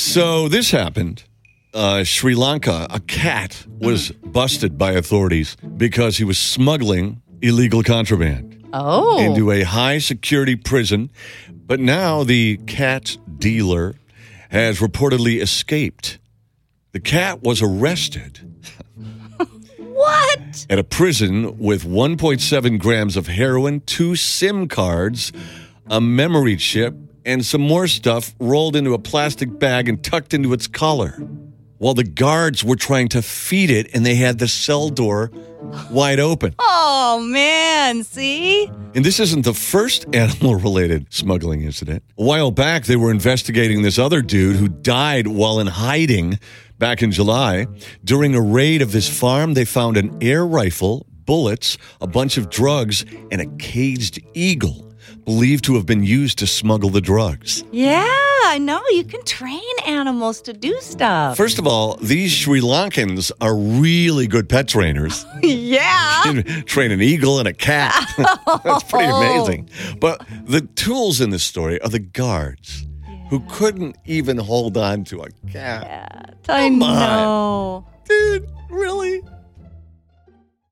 So this happened. Uh, Sri Lanka, a cat was busted by authorities because he was smuggling illegal contraband Oh. into a high security prison. But now the cat dealer has reportedly escaped. The cat was arrested what? at a prison with 1.7 grams of heroin, two SIM cards, a memory chip, and some more stuff rolled into a plastic bag and tucked into its collar. While the guards were trying to feed it and they had the cell door wide open. Oh, man. See? And this isn't the first animal related smuggling incident. A while back, they were investigating this other dude who died while in hiding back in July. During a raid of his farm, they found an air rifle, bullets, a bunch of drugs, and a caged eagle believed to have been used to smuggle the drugs. Yeah, I know. You can train animals to do stuff. First of all, these Sri Lankans are really good pet trainers. yeah. train an eagle and a cat. That's pretty amazing. But the tools in this story are the guards who couldn't even hold on to a cat. Yeah, I Come on. know. Dude, really?